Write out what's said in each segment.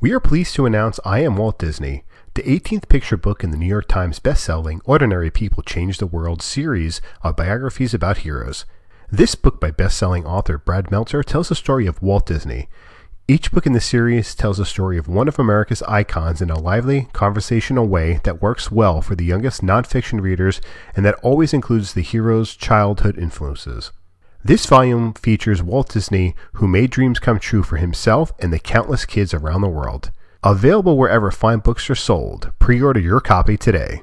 We are pleased to announce I Am Walt Disney, the 18th picture book in the New York Times best-selling Ordinary People Change the World series of biographies about heroes. This book by best-selling author Brad Meltzer tells the story of Walt Disney. Each book in the series tells the story of one of America's icons in a lively, conversational way that works well for the youngest nonfiction readers and that always includes the hero's childhood influences. This volume features Walt Disney, who made dreams come true for himself and the countless kids around the world. Available wherever fine books are sold. Pre order your copy today.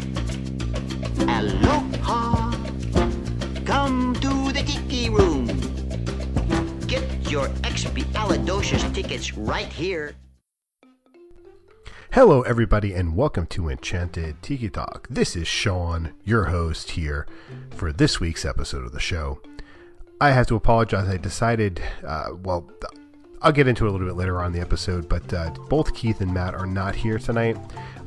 Aloha. Come to the Tiki Room. Get your expialidocious tickets right here. Hello, everybody, and welcome to Enchanted Tiki Talk. This is Sean, your host here for this week's episode of the show. I have to apologize. I decided, uh, well, I'll get into it a little bit later on in the episode, but uh, both Keith and Matt are not here tonight.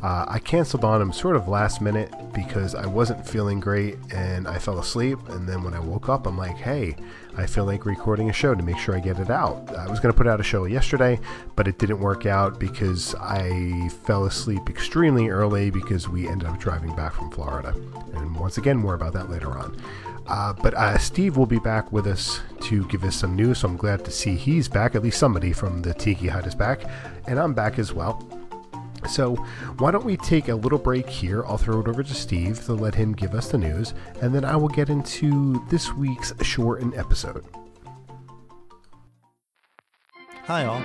Uh, I canceled on them sort of last minute because I wasn't feeling great and I fell asleep. And then when I woke up, I'm like, hey, I feel like recording a show to make sure I get it out. I was going to put out a show yesterday, but it didn't work out because I fell asleep extremely early because we ended up driving back from Florida. And once again, more about that later on. Uh, but uh, Steve will be back with us to give us some news, so I'm glad to see he's back. At least somebody from the Tiki Hut is back, and I'm back as well. So, why don't we take a little break here? I'll throw it over to Steve to let him give us the news, and then I will get into this week's shortened episode. Hi, all.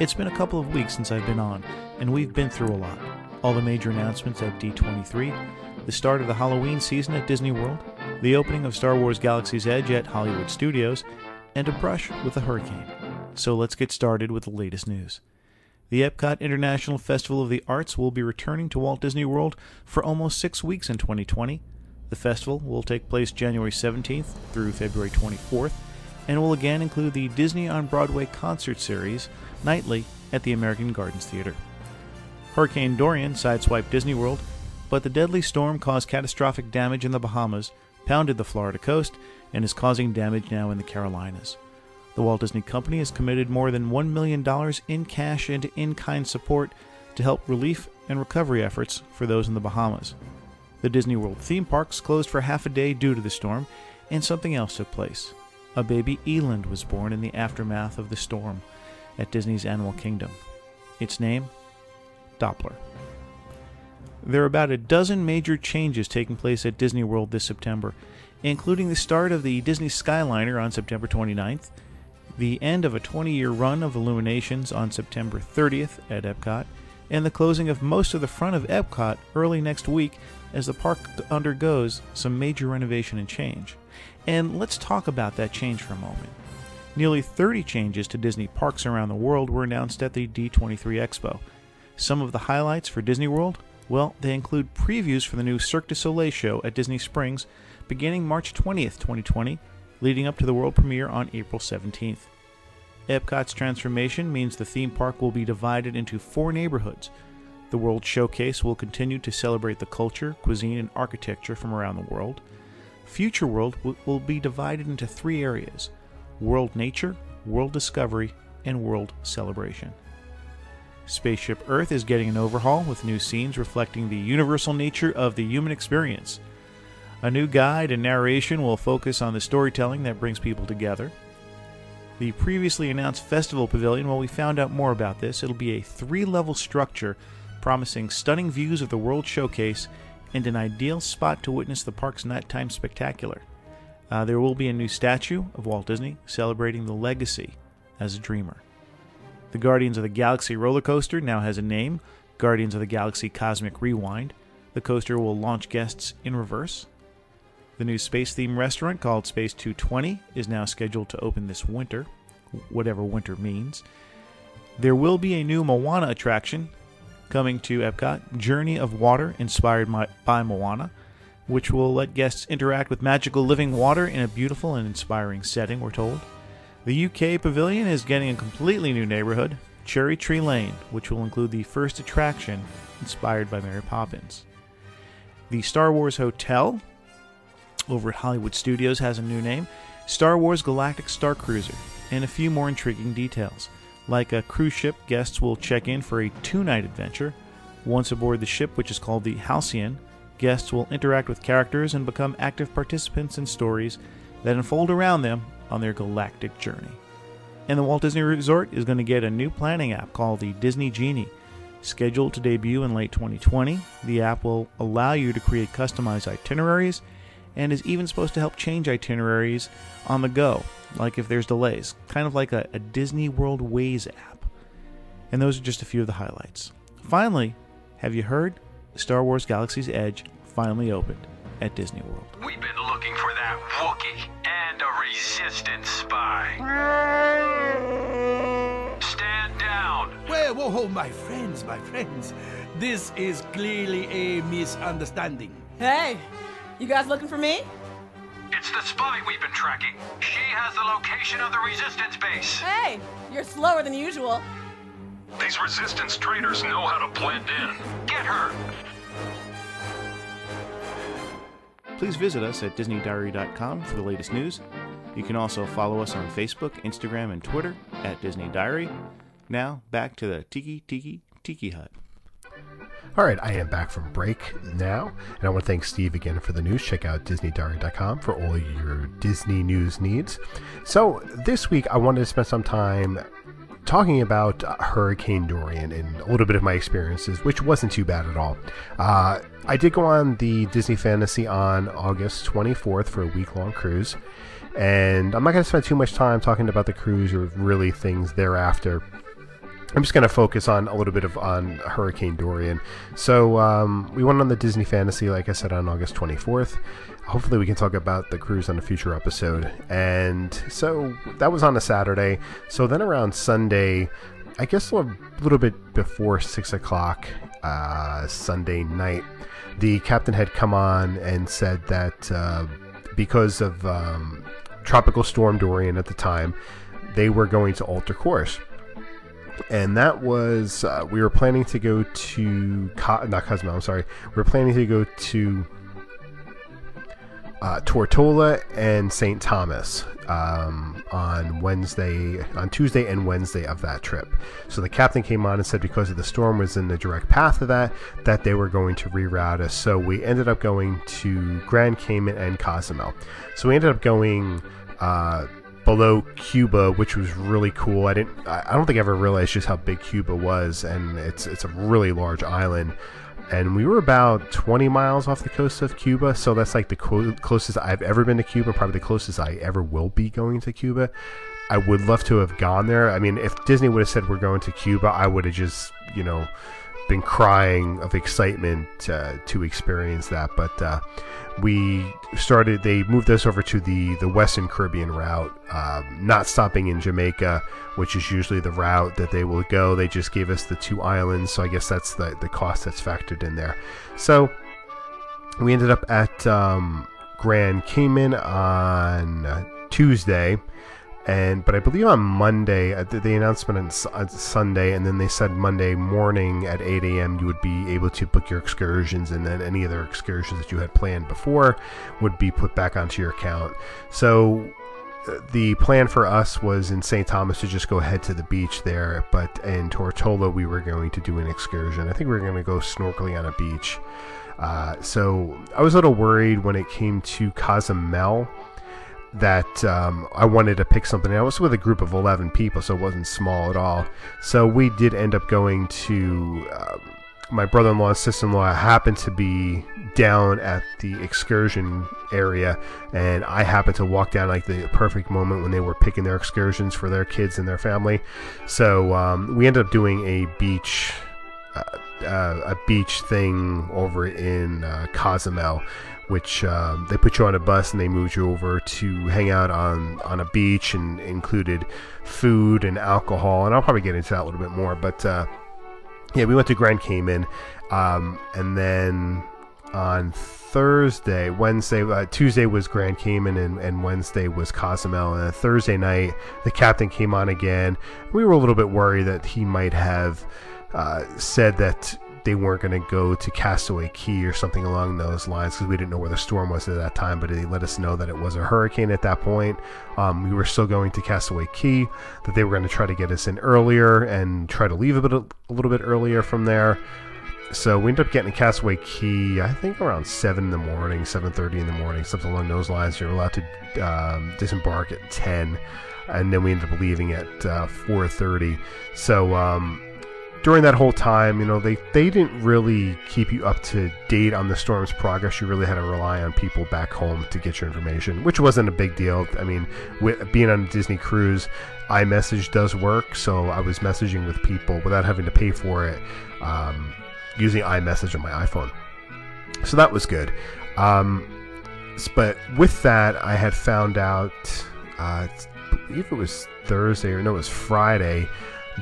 It's been a couple of weeks since I've been on, and we've been through a lot. All the major announcements at D23, the start of the Halloween season at Disney World, the opening of Star Wars Galaxy's Edge at Hollywood Studios, and a brush with a hurricane. So let's get started with the latest news. The Epcot International Festival of the Arts will be returning to Walt Disney World for almost six weeks in 2020. The festival will take place January 17th through February 24th and will again include the Disney on Broadway concert series nightly at the American Gardens Theater. Hurricane Dorian sideswiped Disney World, but the deadly storm caused catastrophic damage in the Bahamas, pounded the Florida coast, and is causing damage now in the Carolinas. The Walt Disney Company has committed more than $1 million in cash and in kind support to help relief and recovery efforts for those in the Bahamas. The Disney World theme parks closed for half a day due to the storm, and something else took place. A baby eland was born in the aftermath of the storm at Disney's Animal Kingdom. Its name? Doppler. There are about a dozen major changes taking place at Disney World this September, including the start of the Disney Skyliner on September 29th, the end of a 20 year run of Illuminations on September 30th at Epcot, and the closing of most of the front of Epcot early next week as the park undergoes some major renovation and change. And let's talk about that change for a moment. Nearly 30 changes to Disney parks around the world were announced at the D23 Expo. Some of the highlights for Disney World? Well, they include previews for the new Cirque du Soleil show at Disney Springs beginning March 20th, 2020, leading up to the world premiere on April 17th. Epcot's transformation means the theme park will be divided into four neighborhoods. The World Showcase will continue to celebrate the culture, cuisine, and architecture from around the world. Future World will be divided into three areas World Nature, World Discovery, and World Celebration. Spaceship Earth is getting an overhaul with new scenes reflecting the universal nature of the human experience. A new guide and narration will focus on the storytelling that brings people together. The previously announced Festival Pavilion, well, we found out more about this. It'll be a three level structure promising stunning views of the World Showcase and an ideal spot to witness the park's nighttime spectacular. Uh, there will be a new statue of Walt Disney celebrating the legacy as a dreamer. The Guardians of the Galaxy roller coaster now has a name Guardians of the Galaxy Cosmic Rewind. The coaster will launch guests in reverse. The new space themed restaurant called Space 220 is now scheduled to open this winter, whatever winter means. There will be a new Moana attraction coming to Epcot, Journey of Water, inspired by, by Moana, which will let guests interact with magical living water in a beautiful and inspiring setting, we're told. The UK Pavilion is getting a completely new neighborhood, Cherry Tree Lane, which will include the first attraction inspired by Mary Poppins. The Star Wars Hotel over at Hollywood Studios has a new name Star Wars Galactic Star Cruiser, and a few more intriguing details. Like a cruise ship, guests will check in for a two night adventure. Once aboard the ship, which is called the Halcyon, guests will interact with characters and become active participants in stories that unfold around them on their galactic journey. And the Walt Disney Resort is going to get a new planning app called the Disney Genie. Scheduled to debut in late 2020, the app will allow you to create customized itineraries and is even supposed to help change itineraries on the go, like if there's delays, kind of like a, a Disney World Waze app. And those are just a few of the highlights. Finally, have you heard? Star Wars Galaxy's Edge finally opened at Disney World. We've been looking for that Wookiee and a resistance spy. Stand down. Whoa, whoa, whoa, my friends, my friends. This is clearly a misunderstanding. Hey, you guys looking for me? It's the spy we've been tracking. She has the location of the resistance base. Hey, you're slower than usual. These resistance traitors know how to blend in. Get her. Please visit us at DisneyDiary.com for the latest news. You can also follow us on Facebook, Instagram, and Twitter at Disney Diary. Now, back to the Tiki Tiki Tiki Hut. All right, I am back from break now, and I want to thank Steve again for the news. Check out DisneyDiary.com for all your Disney news needs. So, this week I wanted to spend some time talking about Hurricane Dorian and a little bit of my experiences, which wasn't too bad at all. Uh, I did go on the Disney Fantasy on August 24th for a week long cruise, and I'm not going to spend too much time talking about the cruise or really things thereafter. I'm just going to focus on a little bit of on Hurricane Dorian. So um, we went on the Disney Fantasy, like I said, on August 24th. Hopefully, we can talk about the cruise on a future episode. And so that was on a Saturday. So then around Sunday, I guess a little bit before six o'clock uh, Sunday night, the captain had come on and said that uh, because of um, Tropical Storm Dorian at the time, they were going to alter course and that was uh, we were planning to go to Co- not Cozumel. I'm sorry. We were planning to go to uh, Tortola and St. Thomas um, on Wednesday, on Tuesday and Wednesday of that trip. So the captain came on and said because of the storm was in the direct path of that, that they were going to reroute us. So we ended up going to Grand Cayman and Cozumel. So we ended up going. Uh, below Cuba, which was really cool. I didn't. I don't think I ever realized just how big Cuba was, and it's it's a really large island. And we were about 20 miles off the coast of Cuba, so that's like the co- closest I've ever been to Cuba, probably the closest I ever will be going to Cuba. I would love to have gone there. I mean, if Disney would have said we're going to Cuba, I would have just, you know, been crying of excitement uh, to experience that. But uh, we started. They moved us over to the the Western Caribbean route, um, not stopping in Jamaica, which is usually the route that they will go. They just gave us the two islands, so I guess that's the the cost that's factored in there. So we ended up at um, Grand Cayman on Tuesday and but I believe on Monday uh, the, announcement on, on Sunday, and then they said Monday morning at 8 a.m. you would be able to book your excursions, and then any other excursions that you had planned before would be put back onto your account. So uh, the plan for us was in St. Thomas to just go ahead to the beach there, but in Tortola we were going to do an excursion. I think we were going to go snorkeling on a beach. Uh, so I was a little worried when it came to Cozumel that um, I wanted to pick something. I was with a group of 11 people, so it wasn't small at all. So we did end up going to um, my brother-in-law and sister-in-law happened to be down at the excursion area and i happened to walk down like the perfect moment when they were picking their excursions for their kids and their family so um, we ended up doing a beach uh, uh, a beach thing over in uh, Cozumel, which um, they put you on a bus and they moved you over to hang out on on a beach and included food and alcohol. And I'll probably get into that a little bit more, but uh, yeah, we went to Grand Cayman, um, and then on Thursday, Wednesday, uh, Tuesday was Grand Cayman, and, and Wednesday was Cozumel. And Thursday night, the captain came on again. We were a little bit worried that he might have uh, said that they weren't going to go to Castaway Cay or something along those lines because we didn't know where the storm was at that time. But they let us know that it was a hurricane at that point. Um, we were still going to Castaway Cay, That they were going to try to get us in earlier and try to leave a bit a little bit earlier from there. So we ended up getting to Castaway Cay, I think around seven in the morning, seven thirty in the morning, something along those lines. You're allowed to um, disembark at ten, and then we ended up leaving at uh, four thirty. So. Um, during that whole time, you know, they, they didn't really keep you up to date on the storm's progress. You really had to rely on people back home to get your information, which wasn't a big deal. I mean, with, being on a Disney cruise, iMessage does work, so I was messaging with people without having to pay for it um, using iMessage on my iPhone. So that was good. Um, but with that, I had found out, uh, I believe it was Thursday or no, it was Friday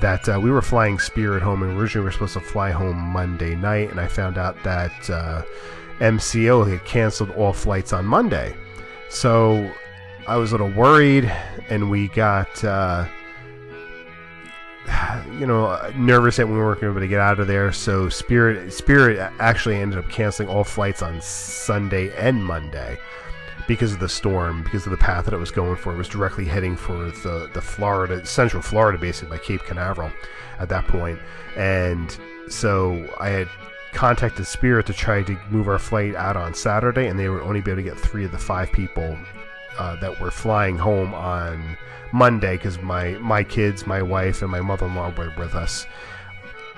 that uh, we were flying Spirit home, and originally we were supposed to fly home Monday night, and I found out that uh, MCO had canceled all flights on Monday. So I was a little worried, and we got, uh, you know, nervous that we weren't going to be able to get out of there. So Spirit, Spirit actually ended up canceling all flights on Sunday and Monday because of the storm, because of the path that it was going for. It was directly heading for the, the Florida, central Florida, basically, by Cape Canaveral at that point. And so I had contacted Spirit to try to move our flight out on Saturday, and they would only be able to get three of the five people uh, that were flying home on Monday because my, my kids, my wife, and my mother in law were with us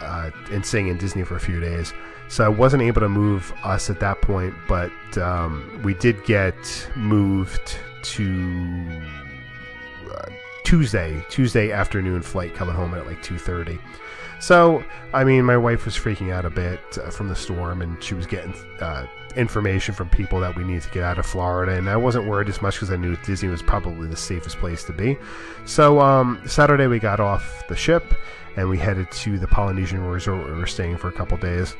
uh, and staying in Disney for a few days. So I wasn't able to move us at that point, but um, we did get moved to uh, Tuesday, Tuesday afternoon flight coming home at like 2:30. So, I mean, my wife was freaking out a bit uh, from the storm, and she was getting uh, information from people that we needed to get out of Florida, and I wasn't worried as much because I knew Disney was probably the safest place to be. So, um, Saturday we got off the ship, and we headed to the Polynesian resort where we were staying for a couple days.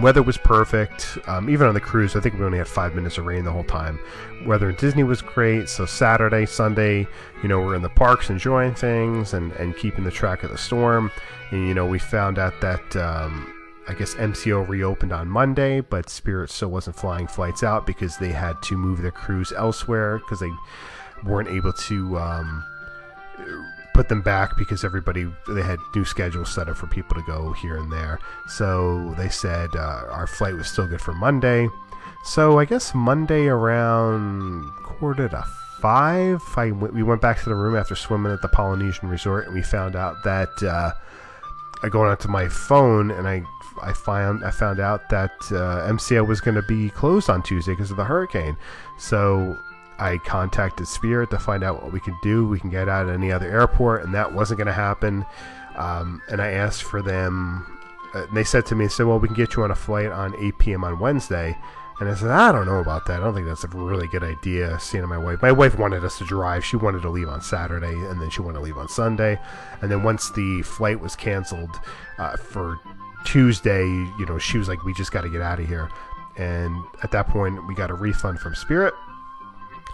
Weather was perfect. Um, even on the crews, I think we only had five minutes of rain the whole time. Weather in Disney was great. So Saturday, Sunday, you know, we're in the parks enjoying things and, and keeping the track of the storm. And, you know, we found out that, um, I guess MCO reopened on Monday, but Spirit still wasn't flying flights out because they had to move their cruise elsewhere because they weren't able to. Um, put them back because everybody they had new schedules set up for people to go here and there. So they said uh, our flight was still good for Monday. So I guess Monday around quarter to five, I w- we went back to the room after swimming at the Polynesian Resort, and we found out that uh, I go onto my phone and I I found I found out that uh, MCO was going to be closed on Tuesday because of the hurricane. So I contacted Spirit to find out what we could do. We can get out at any other airport, and that wasn't going to happen. Um, and I asked for them. Uh, they said to me, "said Well, we can get you on a flight on 8 p.m. on Wednesday." And I said, "I don't know about that. I don't think that's a really good idea." Seeing my wife, my wife wanted us to drive. She wanted to leave on Saturday, and then she wanted to leave on Sunday. And then once the flight was canceled uh, for Tuesday, you know, she was like, "We just got to get out of here." And at that point, we got a refund from Spirit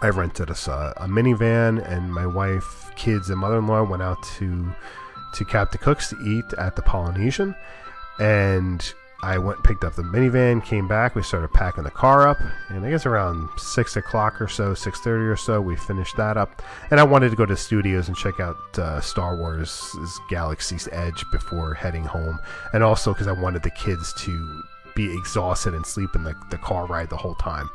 I rented a, a minivan, and my wife, kids, and mother-in-law went out to to Captain Cook's to eat at the Polynesian, and I went picked up the minivan, came back, we started packing the car up, and I guess around six o'clock or so, six thirty or so, we finished that up. And I wanted to go to studios and check out uh, Star Wars' Galaxy's Edge before heading home, and also because I wanted the kids to be exhausted and sleep in the, the car ride the whole time.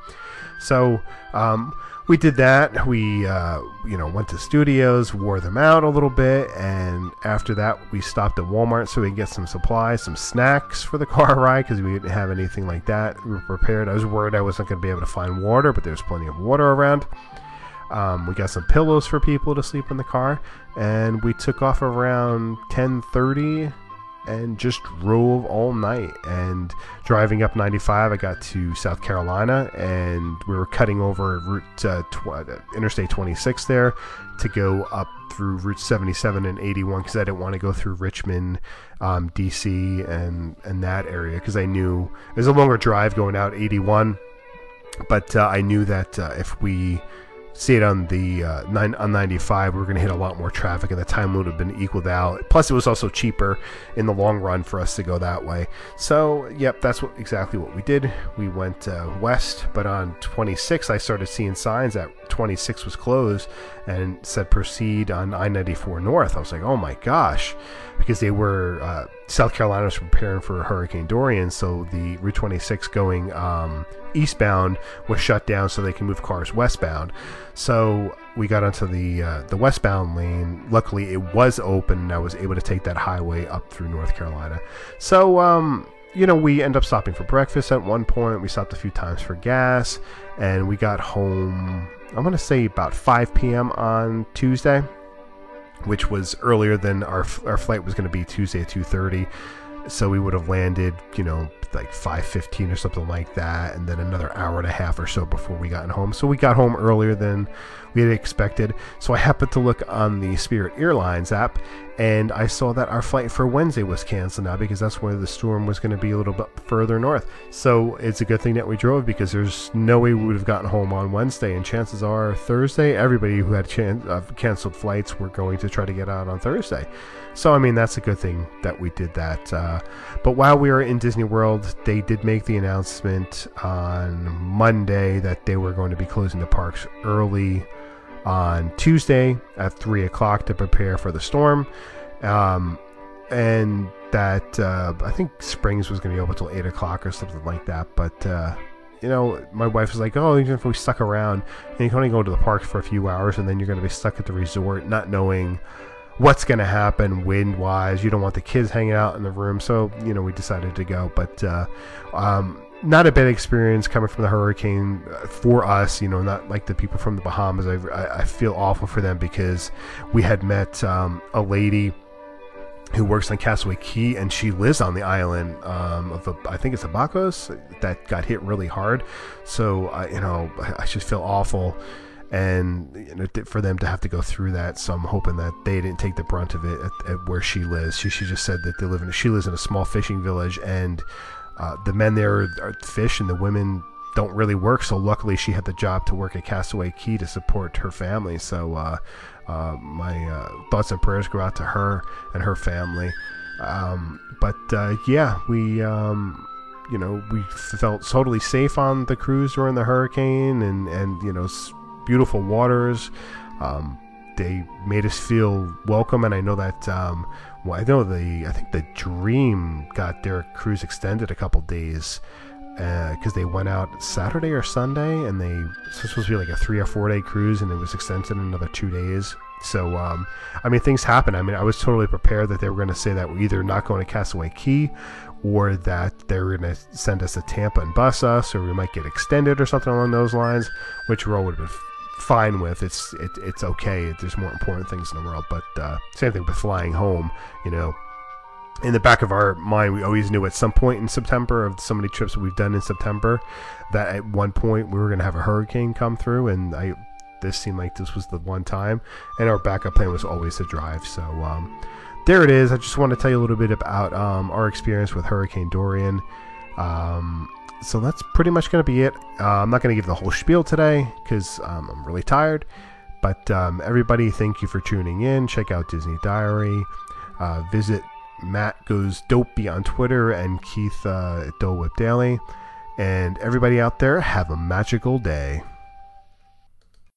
So um, we did that. We uh, you know went to studios, wore them out a little bit, and after that we stopped at Walmart so we could get some supplies, some snacks for the car ride because we didn't have anything like that. We were prepared. I was worried I wasn't going to be able to find water, but there's plenty of water around. Um, we got some pillows for people to sleep in the car, and we took off around 10:30 and just drove all night. And driving up 95, I got to South Carolina, and we were cutting over Route uh, tw- uh, Interstate 26 there to go up through Route 77 and 81 because I didn't want to go through Richmond, um, DC, and and that area because I knew it was a longer drive going out 81. But uh, I knew that uh, if we stayed on the uh, nine on 95, we were going to hit a lot more traffic, and the time would have been equaled out. Plus, it was also cheaper in the long run for us to go that way. So, yep, that's what exactly what we did. We went uh, west, but on 26, I started seeing signs that 26 was closed and said proceed on I-94 north. I was like, oh my gosh, because they were uh, South Carolina was preparing for Hurricane Dorian, so the Route 26 going um, eastbound was shut down so they can move cars westbound. So we got onto the uh, the westbound lane. Luckily, it was open, and I was able to take that highway up through North Carolina. So um, you know, we end up stopping for breakfast at one point. We stopped a few times for gas, and we got home. I'm gonna say about 5 p.m. on Tuesday, which was earlier than our our flight was gonna be Tuesday at 2:30. So we would have landed, you know, like 5:15 or something like that, and then another hour and a half or so before we got home. So we got home earlier than we had expected. So I happened to look on the Spirit Airlines app, and I saw that our flight for Wednesday was canceled now because that's where the storm was going to be a little bit further north. So it's a good thing that we drove because there's no way we would have gotten home on Wednesday, and chances are Thursday, everybody who had chan- uh, canceled flights were going to try to get out on Thursday. So I mean that's a good thing that we did that. Uh, but while we were in Disney World, they did make the announcement on Monday that they were going to be closing the parks early on Tuesday at three o'clock to prepare for the storm, um, and that uh, I think Springs was going to be open until eight o'clock or something like that. But uh, you know, my wife was like, "Oh, even if we stuck around, you can only go to the park for a few hours, and then you're going to be stuck at the resort, not knowing." what's going to happen wind wise. You don't want the kids hanging out in the room. So, you know, we decided to go. But, uh, um, not a bad experience coming from the hurricane for us, you know, not like the people from the Bahamas. I, I, feel awful for them because we had met um, a lady who works on Castaway Cay, and she lives on the island um, of, I think it's Abacos, that got hit really hard. So, I, you know, I, just feel awful and you know, for them to have to go through that. So I'm hoping that they didn't take the brunt of it at, at where she lives. She, she just said that they live in. She lives in a small fishing village, and uh, the men there are, fish, and the women don't really work. So luckily, she had the job to work at Castaway Cay to support her family. So uh, uh, my uh, thoughts and prayers go out to her and her family. Um, but uh, yeah, we. Um, you know, we felt totally safe on the cruise during the hurricane, and and you know, beautiful waters. Um, they made us feel welcome, and I know that. Um, well, I know the I think the Dream got their cruise extended a couple days because uh, they went out Saturday or Sunday, and they supposed to be like a three or four day cruise, and it was extended another two days. So, um, I mean, things happen. I mean, I was totally prepared that they were going to say that we're either not going to Castaway Cay, or that they were going to send us to Tampa and bus us, or we might get extended or something along those lines, which role would have been fine with. It's it, it's okay. There's more important things in the world. But uh, same thing with flying home. You know, in the back of our mind, we always knew at some point in September of so many trips we've done in September that at one point we were going to have a hurricane come through, and I this seemed like this was the one time, and our backup plan was always to drive. So um, there it is. I just want to tell you a little bit about um, our experience with Hurricane Dorian. Um, so that's pretty much going to be it. Uh, I'm not going to give the whole spiel today because um, I'm really tired. But um, everybody, thank you for tuning in. Check out Disney Diary. Uh, visit Matt Goes Dopey on Twitter and Keith uh, at Dole Whip Daily. And everybody out there, have a magical day.